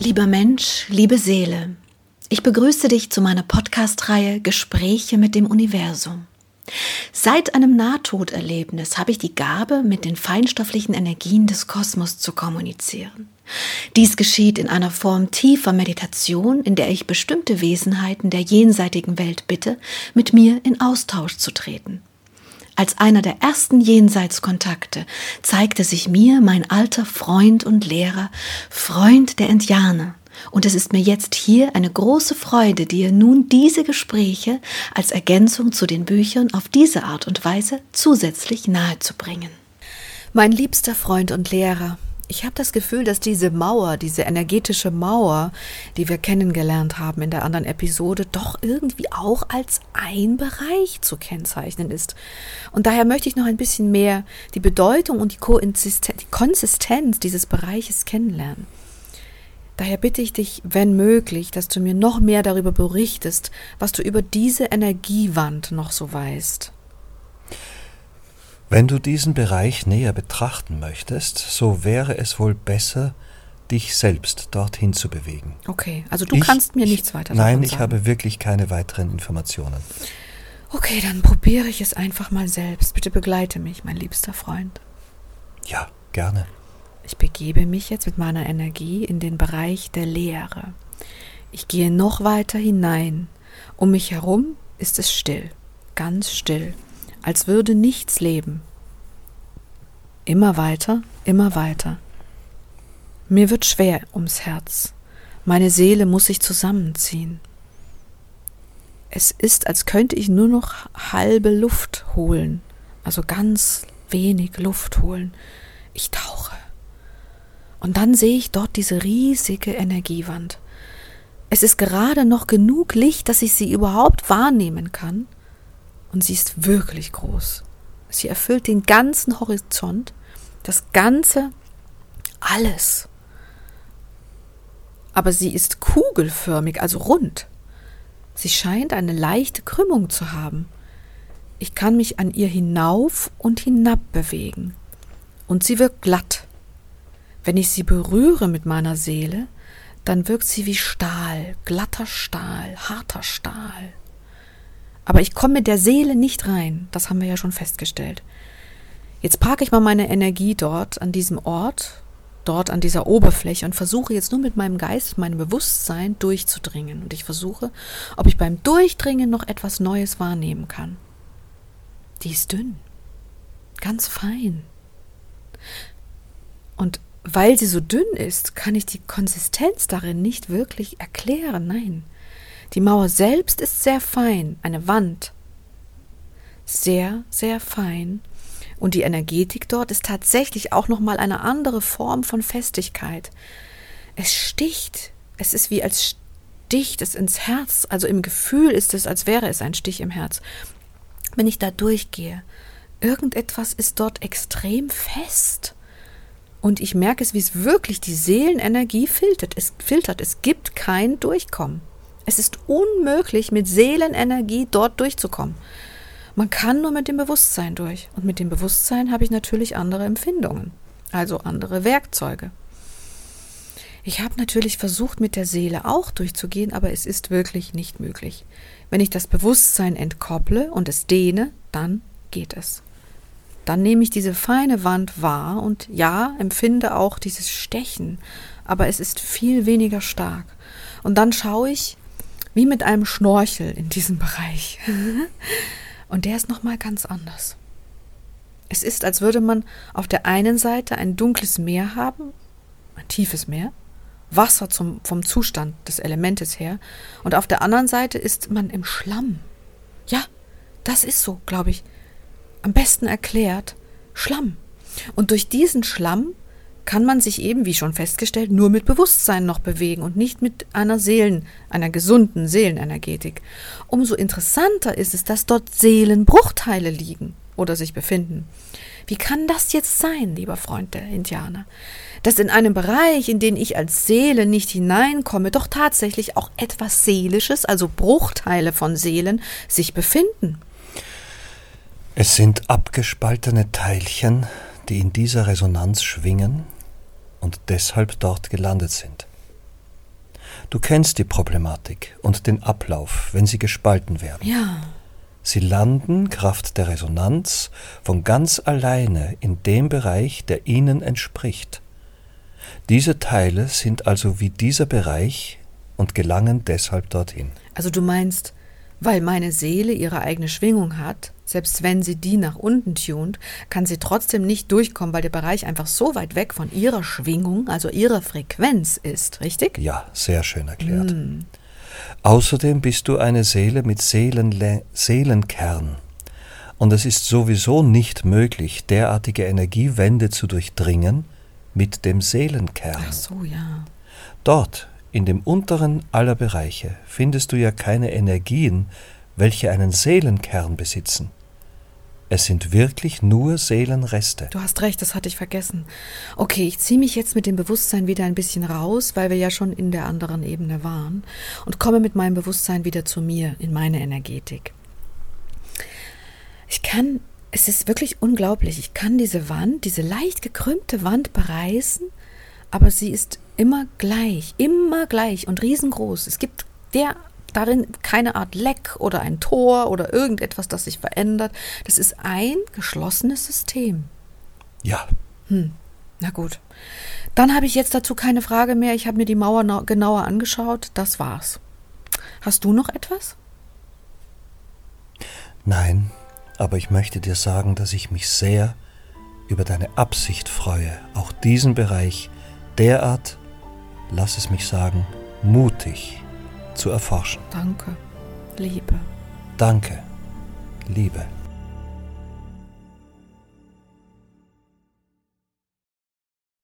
Lieber Mensch, liebe Seele, ich begrüße dich zu meiner Podcast-Reihe Gespräche mit dem Universum. Seit einem Nahtoderlebnis habe ich die Gabe, mit den feinstofflichen Energien des Kosmos zu kommunizieren. Dies geschieht in einer Form tiefer Meditation, in der ich bestimmte Wesenheiten der jenseitigen Welt bitte, mit mir in Austausch zu treten. Als einer der ersten Jenseitskontakte zeigte sich mir mein alter Freund und Lehrer, Freund der Indianer, und es ist mir jetzt hier eine große Freude, dir nun diese Gespräche als Ergänzung zu den Büchern auf diese Art und Weise zusätzlich nahezubringen. Mein liebster Freund und Lehrer, ich habe das Gefühl, dass diese Mauer, diese energetische Mauer, die wir kennengelernt haben in der anderen Episode, doch irgendwie auch als ein Bereich zu kennzeichnen ist. Und daher möchte ich noch ein bisschen mehr die Bedeutung und die Konsistenz dieses Bereiches kennenlernen. Daher bitte ich dich, wenn möglich, dass du mir noch mehr darüber berichtest, was du über diese Energiewand noch so weißt. Wenn du diesen Bereich näher betrachten möchtest, so wäre es wohl besser, dich selbst dorthin zu bewegen. Okay, also du ich, kannst mir nichts weiter sagen. Nein, ich habe wirklich keine weiteren Informationen. Okay, dann probiere ich es einfach mal selbst. Bitte begleite mich, mein liebster Freund. Ja, gerne. Ich begebe mich jetzt mit meiner Energie in den Bereich der Leere. Ich gehe noch weiter hinein. Um mich herum ist es still, ganz still, als würde nichts leben. Immer weiter, immer weiter. Mir wird schwer ums Herz. Meine Seele muss sich zusammenziehen. Es ist, als könnte ich nur noch halbe Luft holen, also ganz wenig Luft holen. Ich tauche. Und dann sehe ich dort diese riesige Energiewand. Es ist gerade noch genug Licht, dass ich sie überhaupt wahrnehmen kann. Und sie ist wirklich groß. Sie erfüllt den ganzen Horizont, das ganze, alles. Aber sie ist kugelförmig, also rund. Sie scheint eine leichte Krümmung zu haben. Ich kann mich an ihr hinauf und hinab bewegen. Und sie wirkt glatt. Wenn ich sie berühre mit meiner Seele, dann wirkt sie wie Stahl, glatter Stahl, harter Stahl. Aber ich komme mit der Seele nicht rein, das haben wir ja schon festgestellt. Jetzt parke ich mal meine Energie dort an diesem Ort, dort an dieser Oberfläche und versuche jetzt nur mit meinem Geist, meinem Bewusstsein durchzudringen. Und ich versuche, ob ich beim Durchdringen noch etwas Neues wahrnehmen kann. Die ist dünn, ganz fein. Und weil sie so dünn ist, kann ich die Konsistenz darin nicht wirklich erklären. Nein. Die Mauer selbst ist sehr fein, eine Wand. Sehr, sehr fein. Und die Energetik dort ist tatsächlich auch nochmal eine andere Form von Festigkeit. Es sticht. Es ist wie als sticht es ins Herz. Also im Gefühl ist es, als wäre es ein Stich im Herz. Wenn ich da durchgehe, irgendetwas ist dort extrem fest. Und ich merke es, wie es wirklich die Seelenenergie filtert. Es filtert. Es gibt kein Durchkommen. Es ist unmöglich, mit Seelenenergie dort durchzukommen. Man kann nur mit dem Bewusstsein durch. Und mit dem Bewusstsein habe ich natürlich andere Empfindungen, also andere Werkzeuge. Ich habe natürlich versucht, mit der Seele auch durchzugehen, aber es ist wirklich nicht möglich. Wenn ich das Bewusstsein entkopple und es dehne, dann geht es dann nehme ich diese feine Wand wahr und ja, empfinde auch dieses Stechen, aber es ist viel weniger stark. Und dann schaue ich wie mit einem Schnorchel in diesem Bereich. und der ist nochmal ganz anders. Es ist, als würde man auf der einen Seite ein dunkles Meer haben, ein tiefes Meer, Wasser zum, vom Zustand des Elementes her, und auf der anderen Seite ist man im Schlamm. Ja, das ist so, glaube ich am besten erklärt Schlamm. Und durch diesen Schlamm kann man sich eben, wie schon festgestellt, nur mit Bewusstsein noch bewegen und nicht mit einer Seelen, einer gesunden Seelenenergetik. Umso interessanter ist es, dass dort Seelenbruchteile liegen oder sich befinden. Wie kann das jetzt sein, lieber Freund der Indianer? Dass in einem Bereich, in den ich als Seele nicht hineinkomme, doch tatsächlich auch etwas Seelisches, also Bruchteile von Seelen, sich befinden. Es sind abgespaltene Teilchen, die in dieser Resonanz schwingen und deshalb dort gelandet sind. Du kennst die Problematik und den Ablauf, wenn sie gespalten werden. Ja. Sie landen Kraft der Resonanz von ganz alleine in dem Bereich, der ihnen entspricht. Diese Teile sind also wie dieser Bereich und gelangen deshalb dorthin. Also du meinst, weil meine Seele ihre eigene Schwingung hat, selbst wenn sie die nach unten tunt, kann sie trotzdem nicht durchkommen, weil der Bereich einfach so weit weg von ihrer Schwingung, also ihrer Frequenz ist, richtig? Ja, sehr schön erklärt. Mm. Außerdem bist du eine Seele mit Seelenle Seelenkern. Und es ist sowieso nicht möglich, derartige Energiewände zu durchdringen mit dem Seelenkern. Ach so, ja. Dort, in dem unteren aller Bereiche, findest du ja keine Energien, welche einen Seelenkern besitzen. Es sind wirklich nur Seelenreste. Du hast recht, das hatte ich vergessen. Okay, ich ziehe mich jetzt mit dem Bewusstsein wieder ein bisschen raus, weil wir ja schon in der anderen Ebene waren, und komme mit meinem Bewusstsein wieder zu mir, in meine Energetik. Ich kann, es ist wirklich unglaublich, ich kann diese Wand, diese leicht gekrümmte Wand bereißen, aber sie ist immer gleich, immer gleich und riesengroß. Es gibt der darin keine Art Leck oder ein Tor oder irgendetwas, das sich verändert. Das ist ein geschlossenes System. Ja. Hm. Na gut. Dann habe ich jetzt dazu keine Frage mehr. Ich habe mir die Mauer genauer angeschaut. Das war's. Hast du noch etwas? Nein, aber ich möchte dir sagen, dass ich mich sehr über deine Absicht freue, auch diesen Bereich derart, lass es mich sagen, mutig zu erforschen. Danke, Liebe. Danke, Liebe.